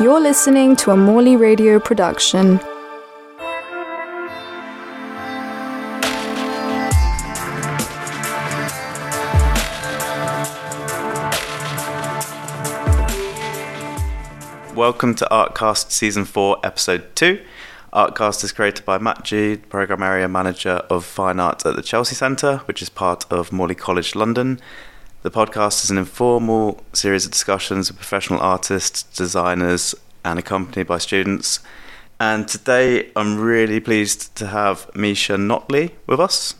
You're listening to a Morley Radio production. Welcome to Artcast Season 4, Episode 2. Artcast is created by Matt Gee, Programme Area Manager of Fine Art at the Chelsea Centre, which is part of Morley College London. The podcast is an informal series of discussions with professional artists, designers, and accompanied by students. And today I'm really pleased to have Misha Notley with us.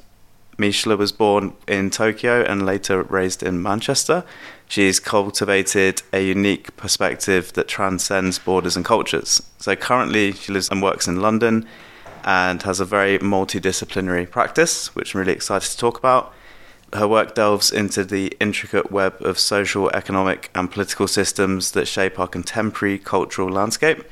Misha was born in Tokyo and later raised in Manchester. She's cultivated a unique perspective that transcends borders and cultures. So currently, she lives and works in London and has a very multidisciplinary practice, which I'm really excited to talk about. Her work delves into the intricate web of social, economic, and political systems that shape our contemporary cultural landscape.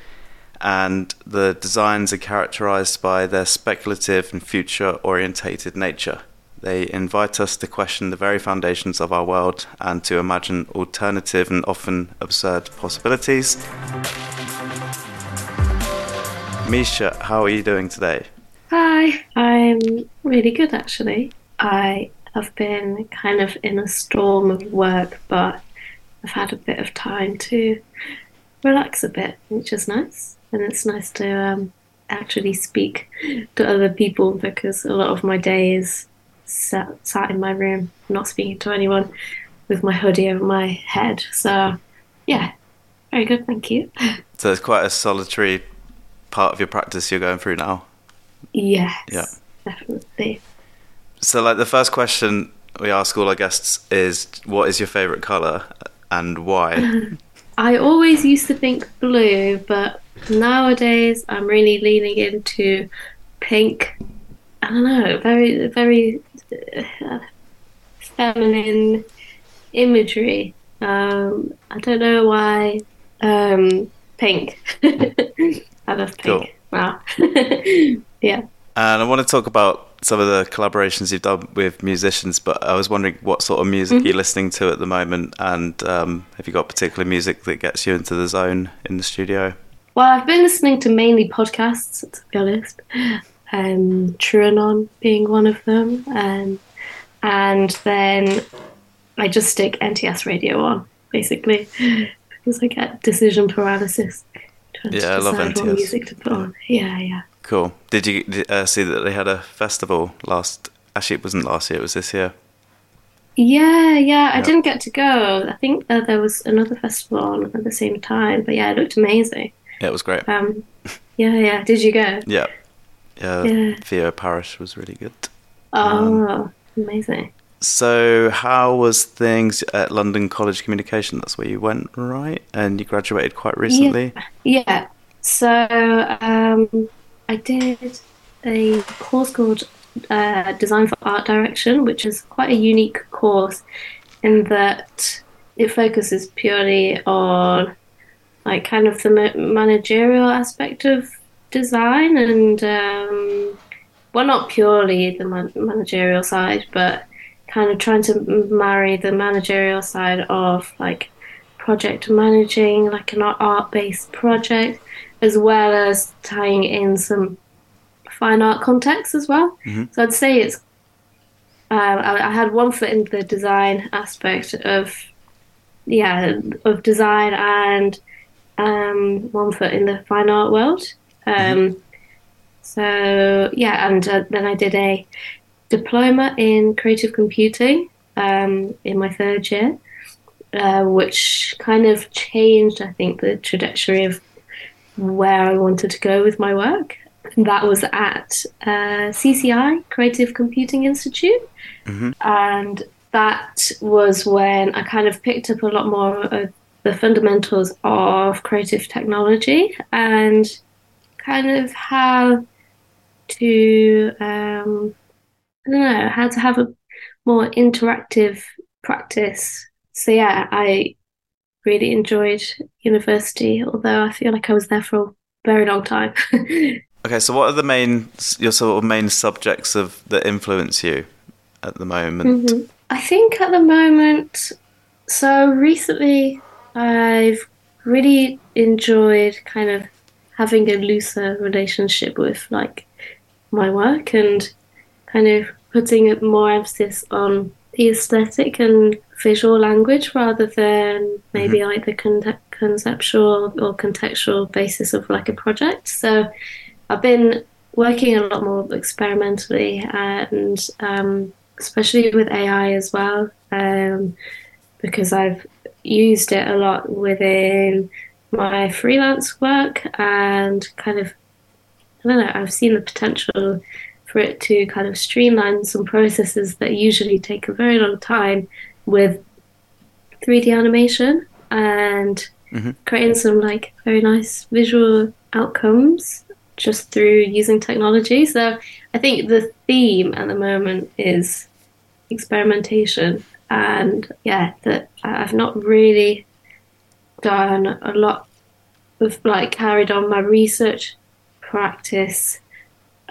And the designs are characterized by their speculative and future orientated nature. They invite us to question the very foundations of our world and to imagine alternative and often absurd possibilities. Misha, how are you doing today? Hi, I'm really good actually. I have been kind of in a storm of work, but I've had a bit of time to relax a bit, which is nice. And it's nice to um, actually speak to other people because a lot of my day is sat, sat in my room, not speaking to anyone, with my hoodie over my head. So, yeah, very good, thank you. So it's quite a solitary part of your practice you're going through now. Yes, Yeah. definitely. So, like the first question we ask all our guests is, "What is your favorite color and why?" I always used to think blue, but nowadays I'm really leaning into pink. I don't know, very, very uh, feminine imagery. Um, I don't know why. Um, pink. I love pink. Cool. Wow. yeah. And I want to talk about some of the collaborations you've done with musicians, but I was wondering what sort of music Mm-hmm. you're listening to at the moment, and um, have you got particular music that gets you into the zone in the studio? Well, I've been listening to mainly podcasts, to be honest. Um, TrueAnon being one of them, um, and then I just stick NTS radio on basically because I get decision paralysis. Yeah, I love NTS. music to put on. Yeah, yeah. Cool. Did you uh, see that they had a festival last? Actually, it wasn't last year; it was this year. Yeah, yeah, I didn't get to go. I think uh, there was another festival on at the same time, but yeah, it looked amazing. Yeah, it was great. Um, yeah, yeah. Did you go? Yeah, yeah. Yeah. Theo Parrish was really good. Oh, amazing. So, how was things at London College Communication? That's where you went, right? And you graduated quite recently. Yeah. So um, I did a course called uh, Design for Art Direction, which is quite a unique course in that it focuses purely on like kind of the managerial aspect of design and um, well, not purely the man- managerial side, but kind of trying to marry the managerial side of like project managing like an art based project as well as tying in some fine art context as well. Mhm. So I'd say it's uh, I, I had one foot in the design aspect of yeah of design and um, one foot in the fine art world. Um, So yeah, and uh, then I did a diploma in creative computing um, in my third year, uh, which kind of changed, I think, the trajectory of where I wanted to go with my work. That was at uh, CCI, Creative Computing Institute, Mhm. and that was when I kind of picked up a lot more of the fundamentals of creative technology and kind of how to um, I don't know how to have a more interactive practice. So yeah, I really enjoyed university, although I feel like I was there for a very long time. Okay, so what are the main your sort of main subjects of that influence you at the moment? Mhm. I think at the moment, so recently I've really enjoyed kind of having a looser relationship with like my work and kind of putting more emphasis on the aesthetic and visual language rather than maybe mm-hmm. like the con- conceptual or contextual basis of like a project. So I've been working a lot more experimentally and um, especially with AI as well um, because I've used it a lot within my freelance work and kind of I don't know I've seen the potential for it to kind of streamline some processes that usually take a very long time with 3D animation and mm-hmm. creating some like very nice visual outcomes just through using technology. So I think the theme at the moment is experimentation and yeah, that I've not really done a lot of like carried on my research practice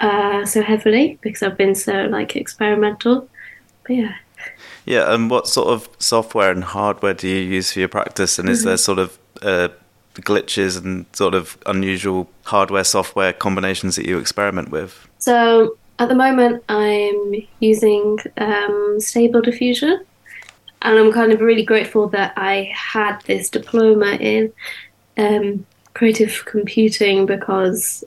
uh, so heavily because I've been so like experimental. But yeah. Yeah, and what sort of software and hardware do you use for your practice? And is mm-hmm. there sort of uh, glitches and sort of unusual hardware software combinations that you experiment with? So at the moment, I'm using um, Stable Diffusion, and I'm kind of really grateful that I had this diploma in um, creative computing because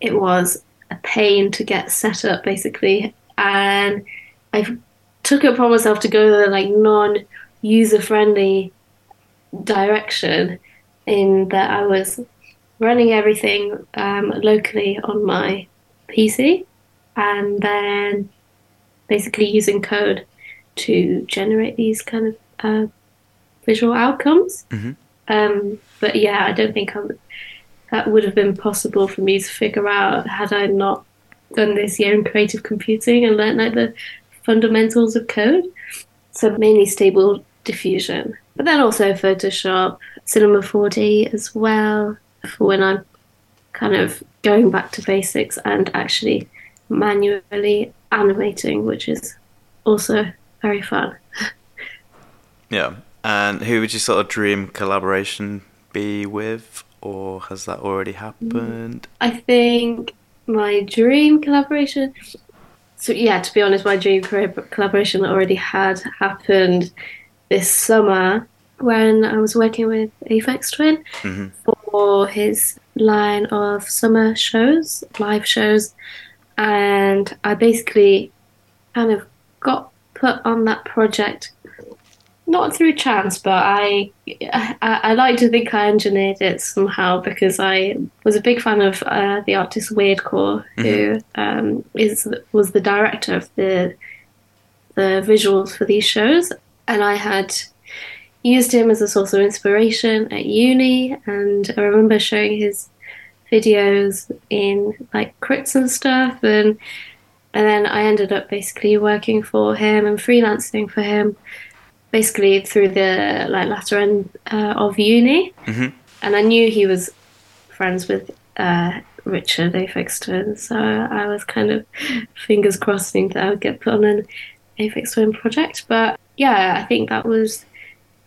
it was a pain to get set up basically and I took it upon myself to go the like non user friendly direction in that I was running everything um, locally on my PC and then basically using code to generate these kind of uh, visual outcomes. Mm-hmm. Um, but yeah, I don't think I'm that would have been possible for me to figure out had I not done this year in creative computing and learned like the fundamentals of code. So mainly stable diffusion, but then also Photoshop, Cinema 4D as well for when I'm kind of going back to basics and actually manually animating, which is also very fun. yeah. And who would your sort of dream collaboration be with? Or has that already happened? I think my dream collaboration. So yeah, to be honest, my dream collaboration already had happened this summer when I was working with Aphex Twin mm-hmm. for his line of summer shows, live shows, and I basically kind of got put on that project not through chance, but I, I, I like to think I engineered it somehow because I was a big fan of uh, the artist Weirdcore, mm-hmm. who um, is was the director of the the visuals for these shows, and I had used him as a source of inspiration at uni, and I remember showing his videos in like crits and stuff, and and then I ended up basically working for him and freelancing for him basically through the like latter end uh, of uni, mm-hmm. and I knew he was friends with uh, Richard Aphex Twin, so I was kind of fingers crossing that I would get put on an Aphex Twin project. But yeah, I think that was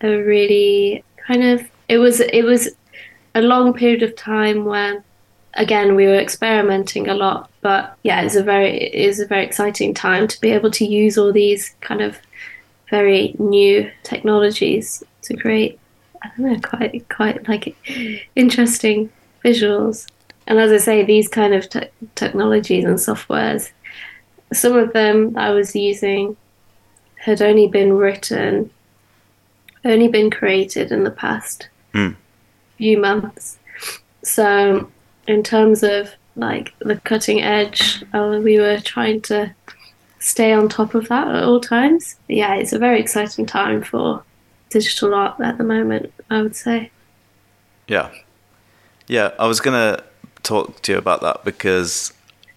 a really kind of it was it was a long period of time when again we were experimenting a lot. But yeah it's a very it is a very exciting time to be able to use all these kind of very new technologies to create I don't know quite quite like interesting visuals. And as I say, these kind of te- technologies and softwares, some of them I was using had only been written, only been created in the past mm. few months. So, in terms of like the cutting edge, uh, we were trying to stay on top of that at all times. Yeah, it's a very exciting time for digital art at the moment, I would say. Yeah. Yeah, I was going to talk to you about that because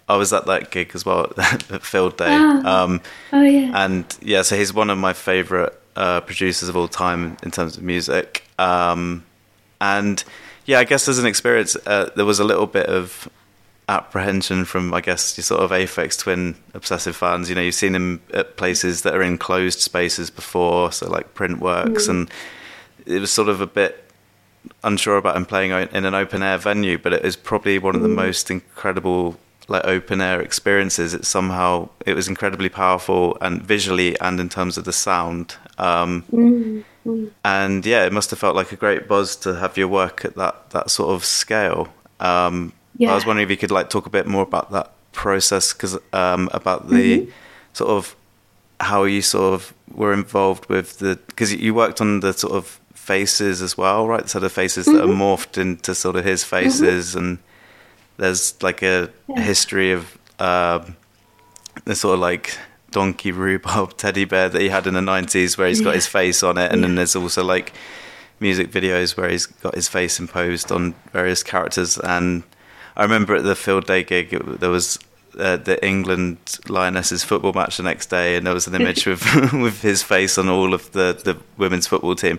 I was at that gig as well at Field Day. Ah. Um, oh, yeah. And yeah, so he's one of my favourite uh, producers of all time in terms of music. Um, and yeah, I guess as an experience, uh, there was a little bit of apprehension from, I guess, your sort of Aphex Twin obsessive fans. You know, you've seen him at places that are in closed spaces before, so like Printworks, mm. and it was sort of a bit unsure about him playing in an open air venue, but it is probably one of the most incredible like open air experiences. It somehow it was incredibly powerful and visually and in terms of the sound. Um, and yeah, it must have felt like a great buzz to have your work at that that sort of scale. Um, I was wondering if you could like talk a bit more about that process because um, about the sort of how you sort of were involved with the because you worked on the sort of faces as well, right? So the faces that are morphed into sort of his faces, and there's like a Yeah. history of um, the sort of like donkey rhubarb teddy bear that he had in the 90s where he's got Yeah. his face on it and then there's also like music videos where he's got his face imposed on various characters and i remember at the field day gig it, there was uh, the england lionesses football match the next day and there was an image with with his face on all of the the women's football team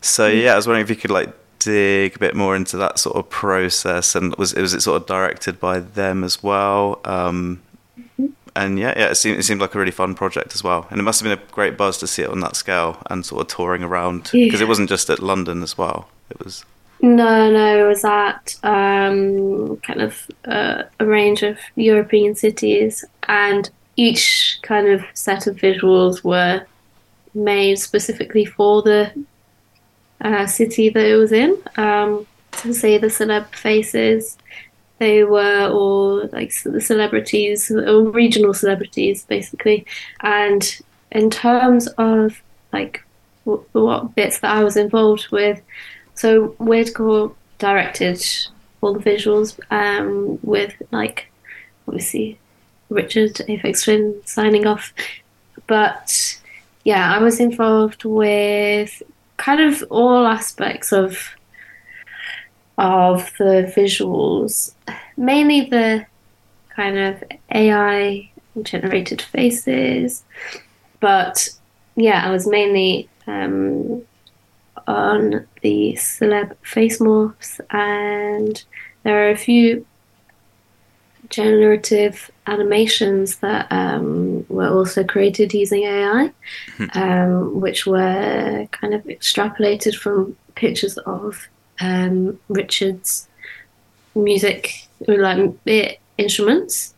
so yeah i was wondering if you could like dig a bit more into that sort of process and was was it sort of directed by them as well um and yeah, yeah, it seemed, it seemed like a really fun project as well. And it must have been a great buzz to see it on that scale and sort of touring around because Yeah. it wasn't just at London as well. It was No, no, it was at um, kind of uh, a range of European cities, and each kind of set of visuals were made specifically for the uh, city that it was in. Um, so, say the celeb faces, they were all like the celebrities, or regional celebrities, basically. And in terms of like w- what bits that I was involved with, so Weirdcore directed all the visuals um, with like obviously Richard Aphex Twin signing off, but yeah, I was involved with kind of all aspects of of the visuals, mainly the kind of AI generated faces, but yeah, I was mainly um, on the celeb face morphs, and there are a few generative animations that um, were also created using AI, um, which were kind of extrapolated from pictures of um, Richard's music, like instruments.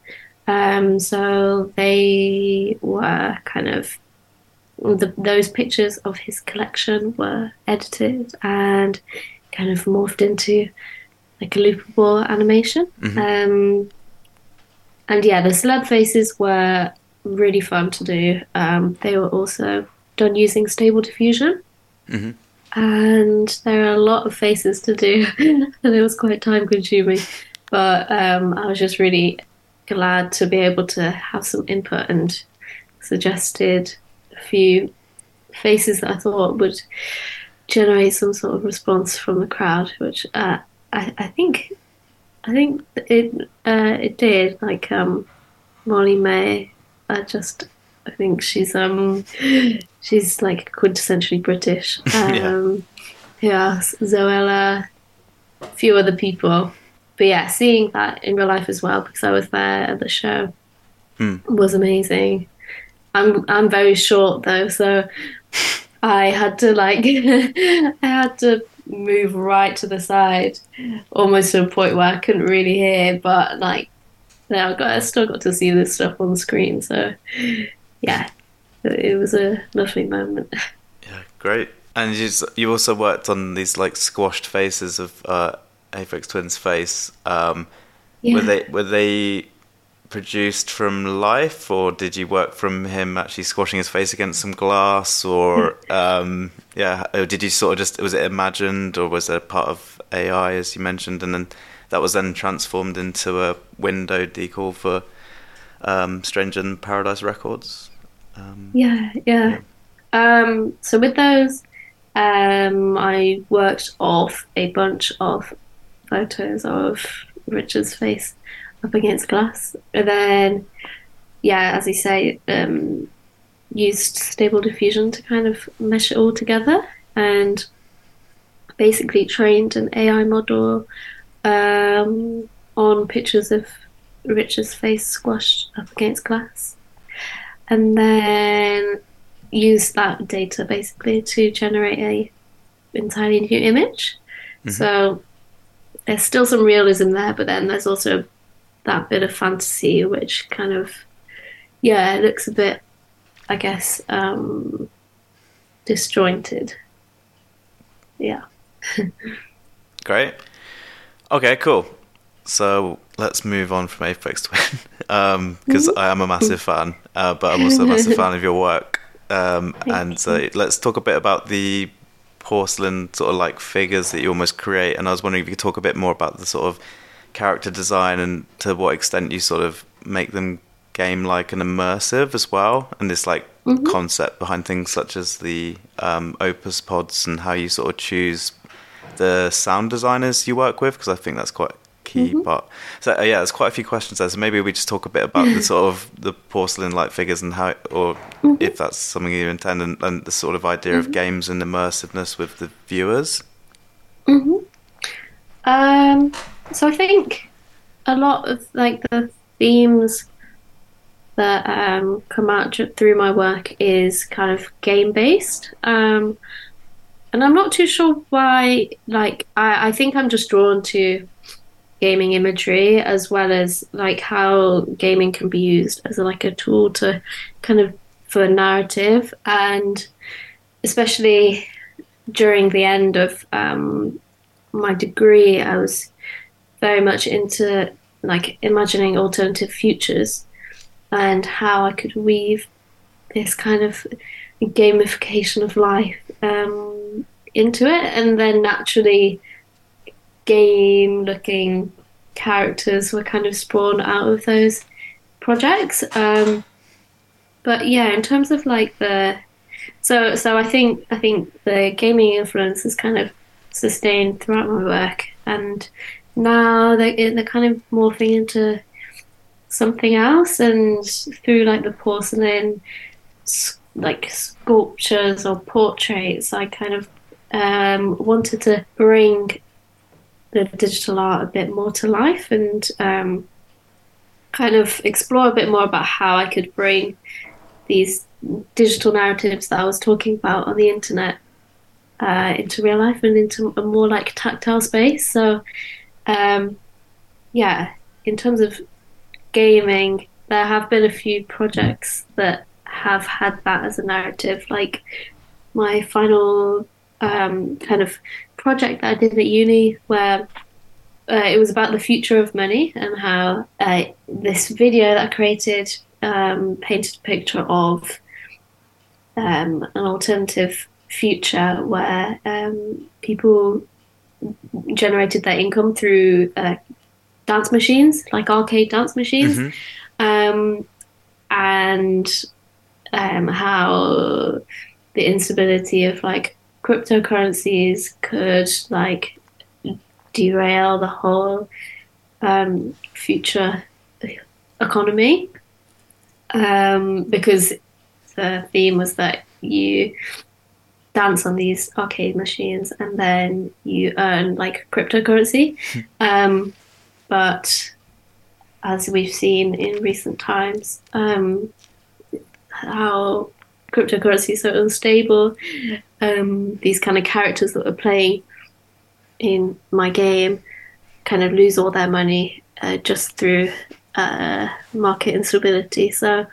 Um, so they were kind of the, those pictures of his collection were edited and kind of morphed into like a loopable animation. Um, and yeah, the celeb faces were really fun to do. Um, they were also done using Stable Diffusion. Mhm. And there are a lot of faces to do, and it was quite time consuming. But um, I was just really glad to be able to have some input and suggested few faces that I thought would generate some sort of response from the crowd, which uh, I, I think I think it uh, it did. Like um, Molly-Mae, I just I think she's um she's like quintessentially British. Yeah. Um, yeah, Zoella, a few other people. But yeah, seeing that in real life as well because I was there at the show Hmm. was amazing. I'm I'm very short though, so I had to like I had to move right to the side, almost to a point where I couldn't really hear. But like, now I got I still got to see this stuff on the screen. So yeah, it was a lovely moment. yeah, great. And you s- you also worked on these like squashed faces of uh, Aphex Twin's face. Um, Yeah. Were they were they produced from life, or did you work from him actually squashing his face against some glass, or um, yeah, or did you sort of just was it imagined, or was it part of AI as you mentioned, and then that was then transformed into a window decal for um, Stranger Than Paradise Records? Um, Yeah, yeah. Um, so with those, um, I worked off a bunch of photos of Richard's face up against glass. And then, yeah, as you say, um, used stable diffusion to kind of mesh it all together and basically trained an AI model um, on pictures of Richard's face squashed up against glass and then use that data basically to generate a entirely new image. So there's still some realism there, but then there's also that bit of fantasy, which kind of, yeah, it looks a bit, I guess, um, disjointed. Yeah. Great. Okay, cool. So let's move on from Aphex Twin because I am a massive fan, uh, but I'm also a massive fan of your work. Um, and so let's talk a bit about the porcelain sort of like figures that you almost create. And I was wondering if you could talk a bit more about the sort of character design and to what extent you sort of make them game like and immersive as well, and this like Mm-hmm. concept behind things such as the um, Opus pods and how you sort of choose the sound designers you work with because I think that's quite key Mm-hmm. part. So uh, yeah, there's quite a few questions there. So maybe we just talk a bit about the sort of the porcelain like figures and how, or Mm-hmm. if that's something you intend, and, and the sort of idea of games and immersiveness with the viewers. Um, so I think a lot of like the themes that um, come out through my work is kind of game based. Um, and I'm not too sure why. Like, I, I think I'm just drawn to gaming imagery as well as like how gaming can be used as like a tool to kind of for narrative and especially during the end of um, my degree, I was very much into like imagining alternative futures and how I could weave this kind of gamification of life um, into it, and then naturally, game-looking characters were kind of spawned out of those projects. Um, but yeah, in terms of like the so so I think I think the gaming influence is kind of sustained throughout my work, and now they they're kind of morphing into something else, and through like the porcelain, like sculptures or portraits, I kind of um, wanted to bring the digital art a bit more to life and um, kind of explore a bit more about how I could bring these digital narratives that I was talking about on the internet uh, into real life and into a more like tactile space. So, um, yeah, in terms of gaming, there have been a few projects that have had that as a narrative. Like my final um, kind of project that I did at uni, where uh, it was about the future of money and how uh, this video that I created um, painted a picture of um, an alternative future where um, people generated their income through uh, dance machines, like arcade dance machines, Mhm. um, and um, how the instability of like cryptocurrencies could like derail the whole um, future economy um, because the theme was that you dance on these arcade machines and then you earn like cryptocurrency. um, but as we've seen in recent times, um, how cryptocurrency is so unstable, um, these kind of characters that were playing in my game kind of lose all their money uh, just through uh, market instability. So,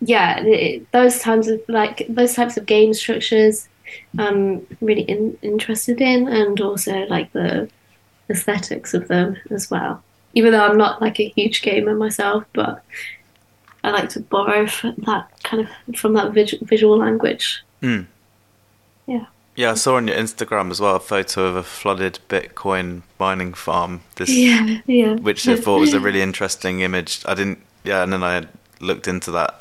yeah, it, those types of like those types of game structures, I'm really in, interested in, and also like the aesthetics of them as well. Even though I'm not like a huge gamer myself, but I like to borrow from that kind of from that vis- visual language. Mm. Yeah. Yeah, I saw on your Instagram as well a photo of a flooded Bitcoin mining farm. This, Yeah, yeah. which I thought was a really interesting image. I didn't, yeah, and then I looked into that,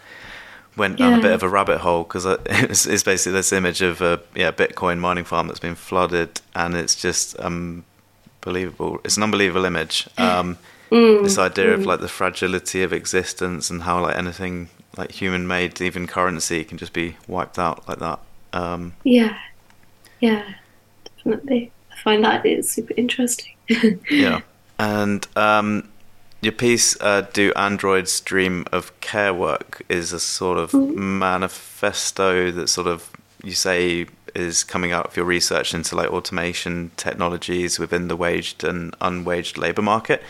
went down a bit of a rabbit hole because it's, it's basically this image of a yeah Bitcoin mining farm that's been flooded, and it's just unbelievable. It's an unbelievable image. Um, Mm, this idea of like the fragility of existence and how like anything like human made, even currency, can just be wiped out like that. Um, Yeah, yeah, definitely. I find that is super interesting. yeah. And um, your piece, uh, Do Androids Dream of Care Work, is a sort of manifesto that sort of, you say, is coming out of your research into like automation technologies within the waged and unwaged labor market.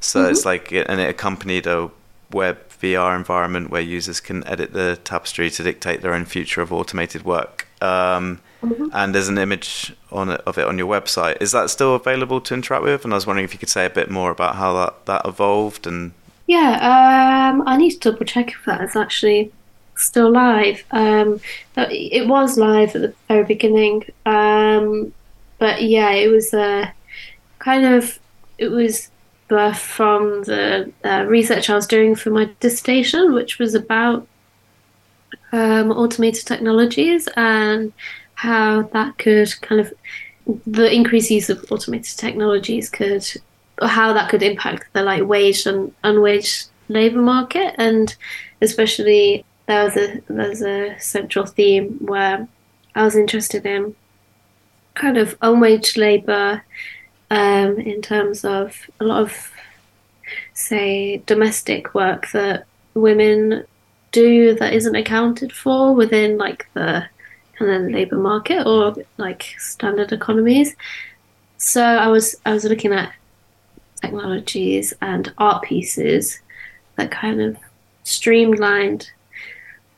So mm-hmm. it's like, and it accompanied a web VR environment where users can edit the tapestry to dictate their own future of automated work. Um, mm-hmm. And there's an image on it, of it on your website. Is that still available to interact with? And I was wondering if you could say a bit more about how that, that evolved and. Yeah, um, I need to double check if that is actually still live. Um, it was live at the very beginning, um, but yeah, it was uh, kind of it was birthed from the uh, research I was doing for my dissertation, which was about um, automated technologies and how that could kind of the increased use of automated technologies could how that could impact the like wage and unwaged labor market. And especially there was a there's a central theme where I was interested in kind of unwaged labor um, in terms of a lot of say domestic work that women do that isn't accounted for within like the kind of labor market or like standard economies. So I was I was looking at technologies and art pieces that kind of streamlined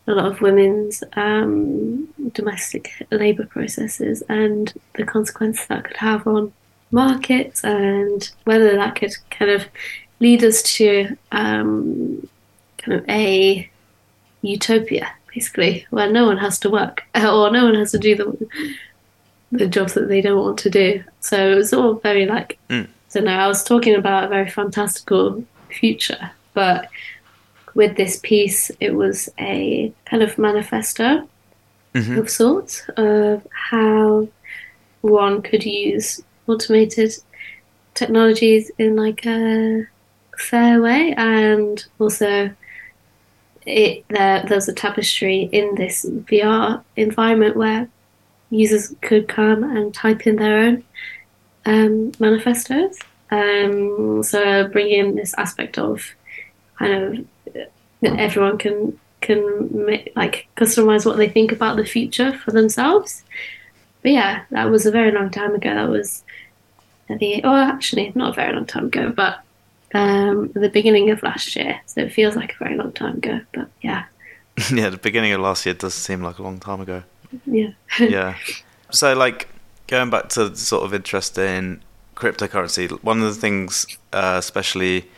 a lot of women's um, domestic labour processes and the consequences that could have on markets and whether that could kind of lead us to um, kind of a utopia, basically, where no one has to work or no one has to do the the jobs that they don't want to do. So it was all very like. Mm. So now I was talking about a very fantastical future, but with this piece, it was a kind of manifesto mm-hmm. of sorts of how one could use automated technologies in like a fair way, and also it there there's a tapestry in this VR environment where users could come and type in their own um, manifestos. Um, so bringing this aspect of kind of everyone can can make, like customize what they think about the future for themselves. But yeah, that was a very long time ago. That was the oh, actually, not a very long time ago, but um, the beginning of last year. So it feels like a very long time ago. But yeah, yeah, the beginning of last year does seem like a long time ago. Yeah, yeah. So like going back to sort of interest in cryptocurrency, one of the things, uh, especially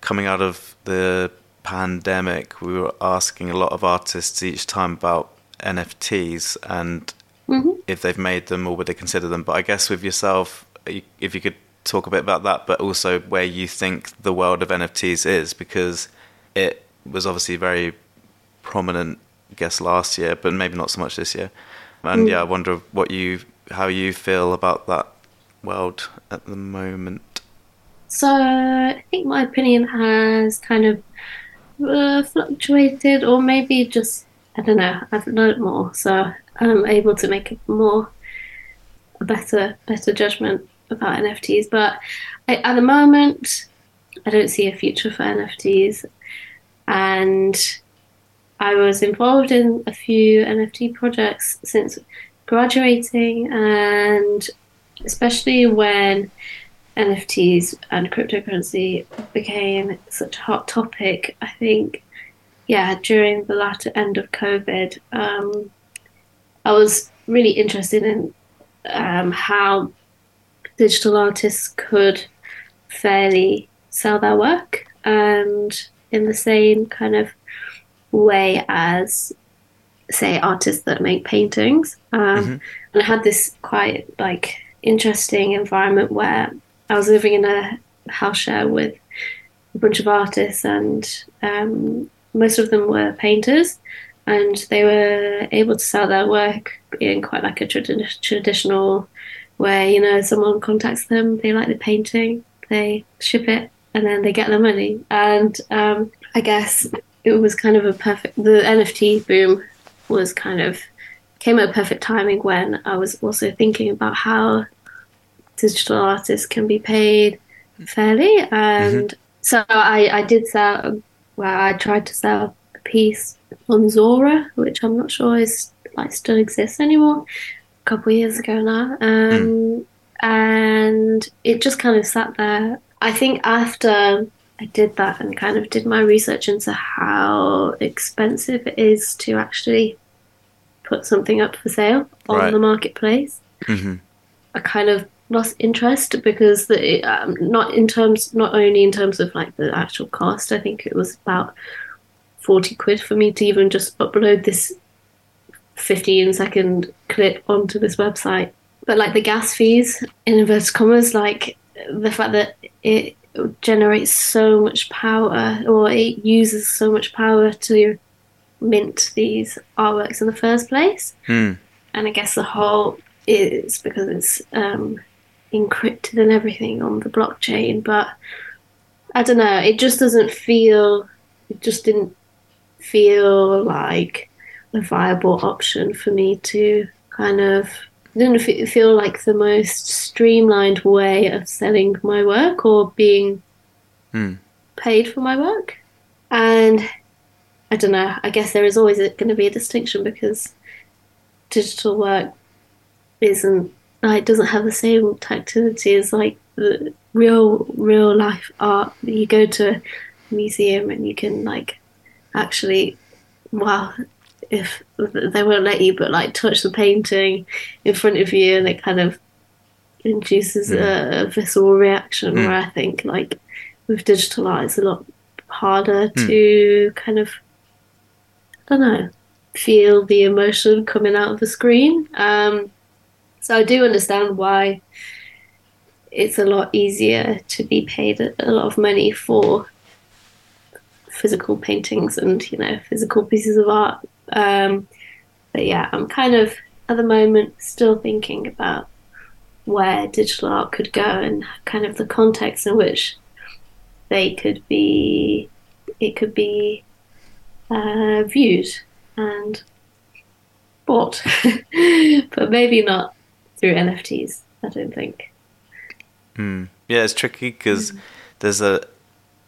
coming out of the pandemic, we were asking a lot of artists each time about NFTs and mm-hmm. if they've made them or would they consider them. But I guess with yourself, if you could talk a bit about that, but also where you think the world of NFTs is, because it was obviously very prominent, I guess, last year, but maybe not so much this year. And mm. yeah, I wonder what you, how you feel about that world at the moment. So I think my opinion has kind of uh, fluctuated, or maybe just I don't know. I've learned more, so I'm able to make a more a better better judgment about NFTs. But I, at the moment, I don't see a future for NFTs, and I was involved in a few NFT projects since graduating, and especially when NFTs and cryptocurrency became such a hot topic, I think, yeah, during the latter end of COVID, um, I was really interested in um, how digital artists could fairly sell their work and in the same kind of way as say artists that make paintings um, mm-hmm. and i had this quite like interesting environment where I was living in a house share with a bunch of artists, and um, most of them were painters, and they were able to sell their work in quite like a trad- traditional way. You know, someone contacts them, they like the painting, they ship it, and then they get their money. And um, I guess it was kind of a perfect. The NFT boom was kind of came at perfect timing when I was also thinking about how digital artists can be paid fairly. And mm-hmm. so I, I did sell, well, I tried to sell a piece on Zora, which I'm not sure is like still exists anymore. Couple of years ago now. Um, And it just kind of sat there. I think after I did that and kind of did my research into how expensive it is to actually put something up for sale on Right. the marketplace, hmm I kind of lost interest because the um, not in terms not only in terms of like the actual cost. I think it was about forty quid for me to even just upload this fifteen second clip onto this website. But like the gas fees in inverted commas, like the fact that it generates so much power or it uses so much power to mint these artworks in the first place Hmm. and I guess the whole is because it's um, encrypted and everything on the blockchain. But I don't know, it just doesn't feel. It just didn't feel like a viable option for me to kind of. Didn't fe- feel like the most streamlined way of selling my work or being Hmm. paid for my work. And I don't know, I guess there is always going to be a distinction because digital work isn't like doesn't have the same tactility as like the real real life art. You go to a museum and you can like actually wow if they won't let you but like touch the painting in front of you and it kind of induces a, a visceral reaction Mm. where I think like with digital art it's a lot harder to kind of I don't know feel the emotion coming out of the screen. Um, so I do understand why it's a lot easier to be paid a a lot of money for physical paintings and you know physical pieces of art. Um, but yeah, I'm kind of at the moment still thinking about where digital art could go and kind of the context in which they could be it could be uh, viewed and bought, but maybe not through NFTs. I don't think. Hmm. Yeah, it's tricky because there's a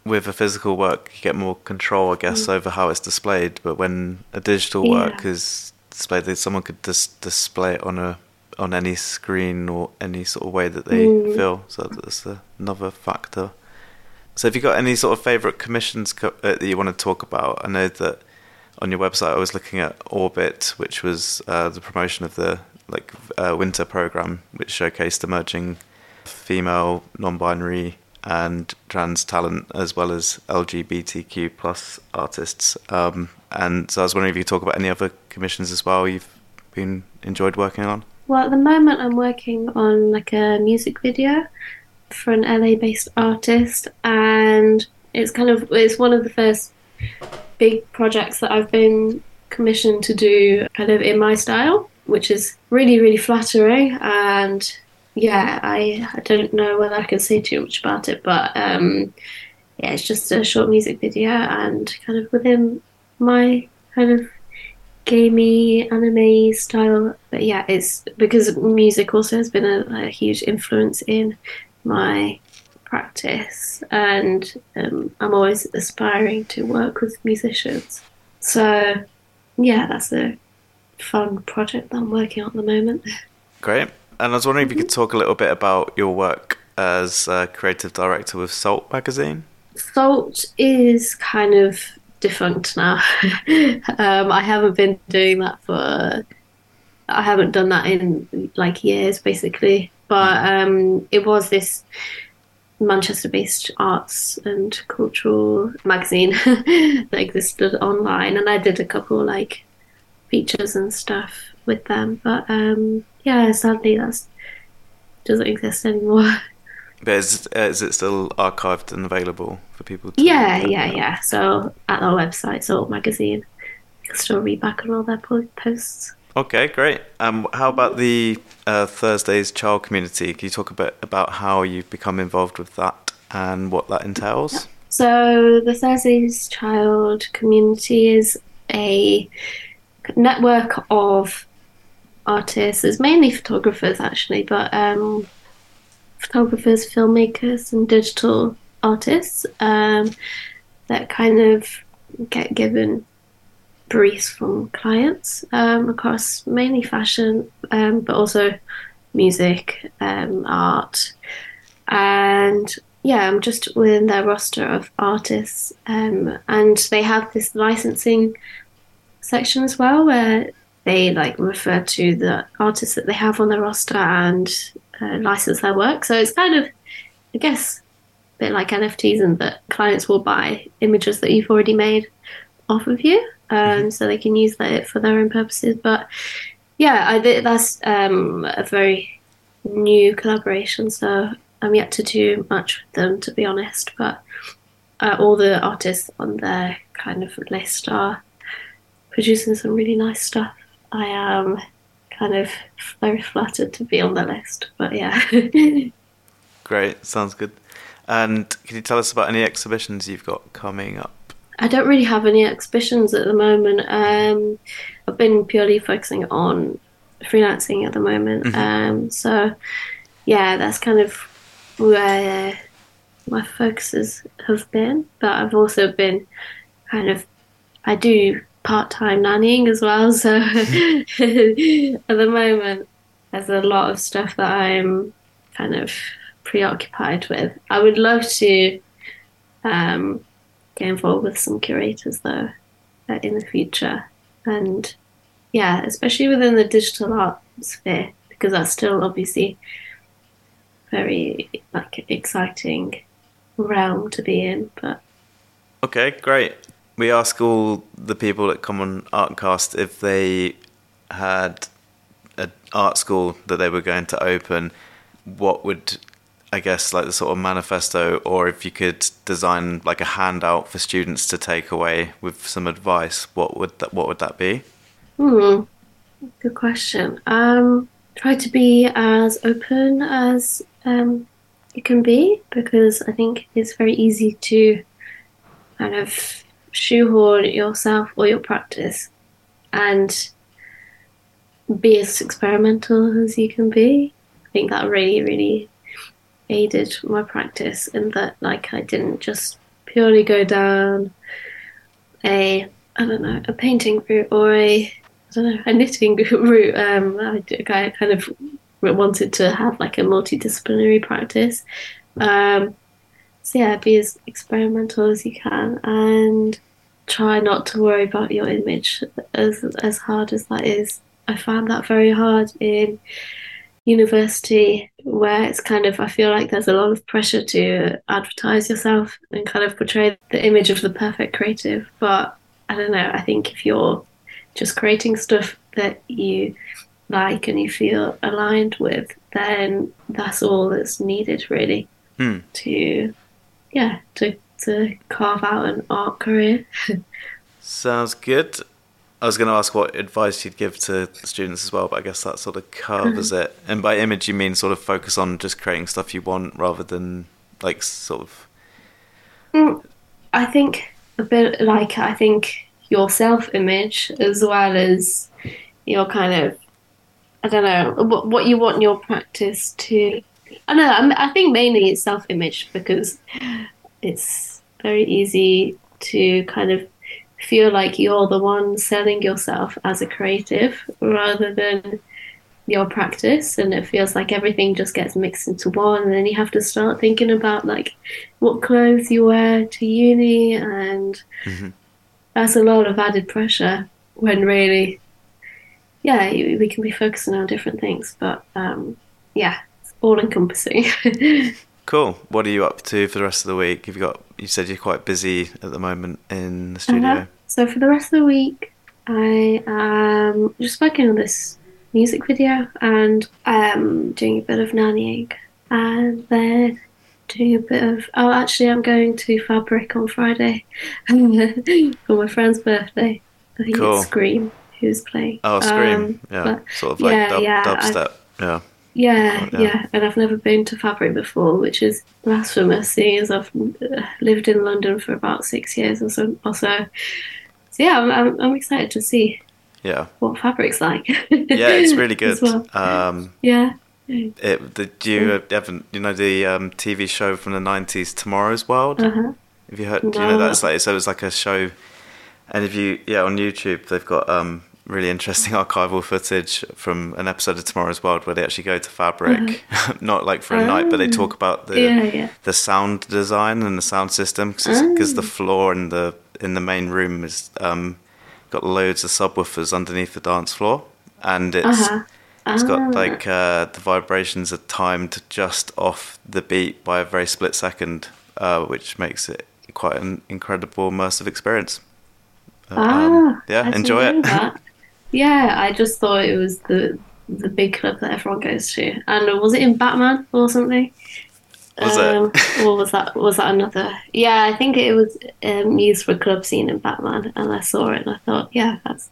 with a physical work you get more control, I guess, over how it's displayed. But when a digital work Yeah. is displayed, someone could just display it on a on any screen or any sort of way that they Mm. feel. So that's another factor. So, have you got any sort of favorite commissions co- uh, that you want to talk about? I know that on your website I was looking at Orbit, which was uh, the promotion of the like uh, winter program, which showcased emerging female, non-binary, and trans talent, as well as LGBTQ plus artists. Um, and so, I was wondering if you could talk about any other commissions as well you've been enjoyed working on. Well, at the moment, I'm working on like a music video for an LA-based artist, and it's kind of it's one of the first big projects that I've been commissioned to do, kind of in my style, which is really really flattering. And yeah, I I don't know whether I can say too much about it, but um, yeah, it's just a short music video and kind of within my kind of gamey anime style. But yeah, it's because music also has been a, a huge influence in my practice, and um, I'm always aspiring to work with musicians. So yeah, that's a fun project that I'm working on at the moment. Great. And I was wondering if you could talk a little bit about your work as a creative director with Salt magazine. Salt is kind of defunct now. um, I haven't been doing that for. I haven't done that in like years, basically. But um, it was this Manchester-based arts and cultural magazine that existed online, and I did a couple like features and stuff with them. But um, yeah, sadly, that doesn't exist anymore. But is, uh, is it still archived and available for people to Yeah, yeah, yeah. So at our website, Salt Magazine, you can still read back on all their po- posts. Okay, great. Um, how about the uh, Thursdays Child Community? Can you talk a bit about how you've become involved with that and what that entails? So the Thursdays Child Community is a network of artists. It's mainly photographers, actually, but um, photographers, filmmakers, and digital artists um, that kind of get given briefs from clients um, across mainly fashion, um, but also music, um, art, and yeah, I'm just within their roster of artists, um, and they have this licensing section as well where they like refer to the artists that they have on their roster and uh, license their work. So it's kind of, I guess, a bit like NFTs and that clients will buy images that you've already made off of you, um, mm-hmm. so they can use that for their own purposes. But yeah, I think that's um, a very new collaboration. So I'm yet to do much with them, to be honest. But uh, all the artists on their kind of list are producing some really nice stuff. I am kind of very flattered to be on the list, but yeah. Great, sounds good. And can you tell us about any exhibitions you've got coming up? I don't really have any exhibitions at the moment. Um, I've been purely focusing on freelancing at the moment. Mm-hmm. Um, so, yeah, that's kind of where my focuses have been. But I've also been kind of, I do part time nannying as well. So, at the moment, there's a lot of stuff that I'm kind of preoccupied with. I would love to um, get involved with some curators though uh, in the future, and yeah, especially within the digital art sphere because that's still obviously very like exciting realm to be in. But okay, great. We ask all the people that come on Artcast if they had an art school that they were going to open. What would I guess like the sort of manifesto, or if you could design like a handout for students to take away with some advice, what would that what would that be? Hmm, good question. Um, try to be as open as um, you can be because I think it's very easy to kind of shoehorn yourself or your practice and be as experimental as you can be. I think that really, really aided my practice in that like I didn't just purely go down a I don't know a painting route or a I don't know a knitting route. Um, I, I kind of wanted to have like a multidisciplinary practice. Um, so yeah, be as experimental as you can and try not to worry about your image as as hard as that is. I found that very hard in university where it's kind of I feel like there's a lot of pressure to advertise yourself and kind of portray the image of the perfect creative. But I don't know, I think if you're just creating stuff that you like and you feel aligned with, then that's all that's needed really hmm. to yeah, to to carve out an art career. Sounds good. I was going to ask what advice you'd give to students as well, but I guess that sort of covers mm-hmm. it. And by image, you mean sort of focus on just creating stuff you want rather than like sort of. Mm, I think a bit like I think your self image as well as your kind of I don't know what what you want your practice to. I know. I think mainly it's self image because it's very easy to kind of feel like you're the one selling yourself as a creative rather than your practice and it feels like everything just gets mixed into one and then you have to start thinking about like what clothes you wear to uni and mm-hmm. that's a lot of added pressure when really yeah we can be focusing on different things but um, yeah all encompassing cool what are you up to for the rest of the week you've got you said you're quite busy at the moment in the studio uh-huh. So for the rest of the week, I am just working on this music video and um, doing a bit of nannying, and then doing a bit of. Oh, actually, I'm going to Fabric on Friday for my friend's birthday. I think cool. it's Skream who's playing. Oh, Skream! Um, yeah, sort of like yeah, dub, yeah, dubstep. Yeah. Yeah, yeah, yeah, and I've never been to Fabric before, which is blasphemous, seeing as I've uh, lived in London for about six years or so. Or so. so yeah, I'm, I'm, I'm, excited to see. Yeah. What Fabric's like. yeah, it's really good. Well. Um, yeah. It, the, do you haven't you know the um, TV show from the nineties, Tomorrow's World? Uh-huh. Have you heard? Do you know that's like so? It was like a show And if you, yeah, on YouTube, they've got um, really interesting archival footage from an episode of Tomorrow's World where they actually go to Fabric, not like for a night, but they talk about the Uh-huh. Yeah, yeah. the sound design and the sound system because Oh. the floor in the in the main room is um, got loads of subwoofers underneath the dance floor, and it's Uh-huh. it's got Ah. like uh, the vibrations are timed just off the beat by a very split second, uh, which makes it quite an incredible immersive experience. Uh, Ah, um, yeah, I enjoy it. that. yeah, I just thought it was the the big club that everyone goes to. And was it in Batman or something? Was it? um, or was that was that another? Yeah, I think it was um, used for a club scene in Batman, and I saw it and I thought, yeah, that's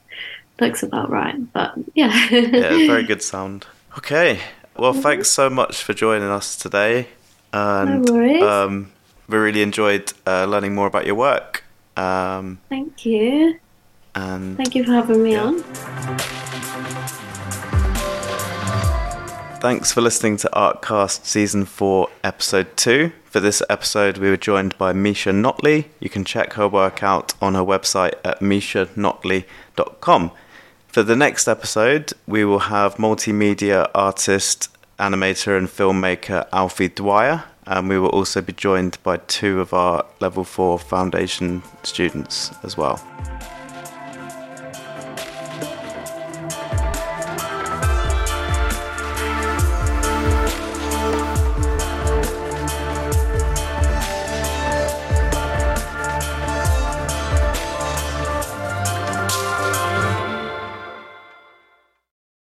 looks about right. But yeah, yeah, very good sound. Okay, well, thanks so much for joining us today, and No worries. um, we really enjoyed uh, learning more about your work. Um, Thank you. And Thank you for having me Yeah. on. Thanks for listening to Artcast Season 4, Episode 2. For this episode, we were joined by Misha Notley. You can check her work out on her website at mishanotley.com. For the next episode, we will have multimedia artist, animator, and filmmaker Alfie Dwyer. And we will also be joined by two of our Level 4 Foundation students as well.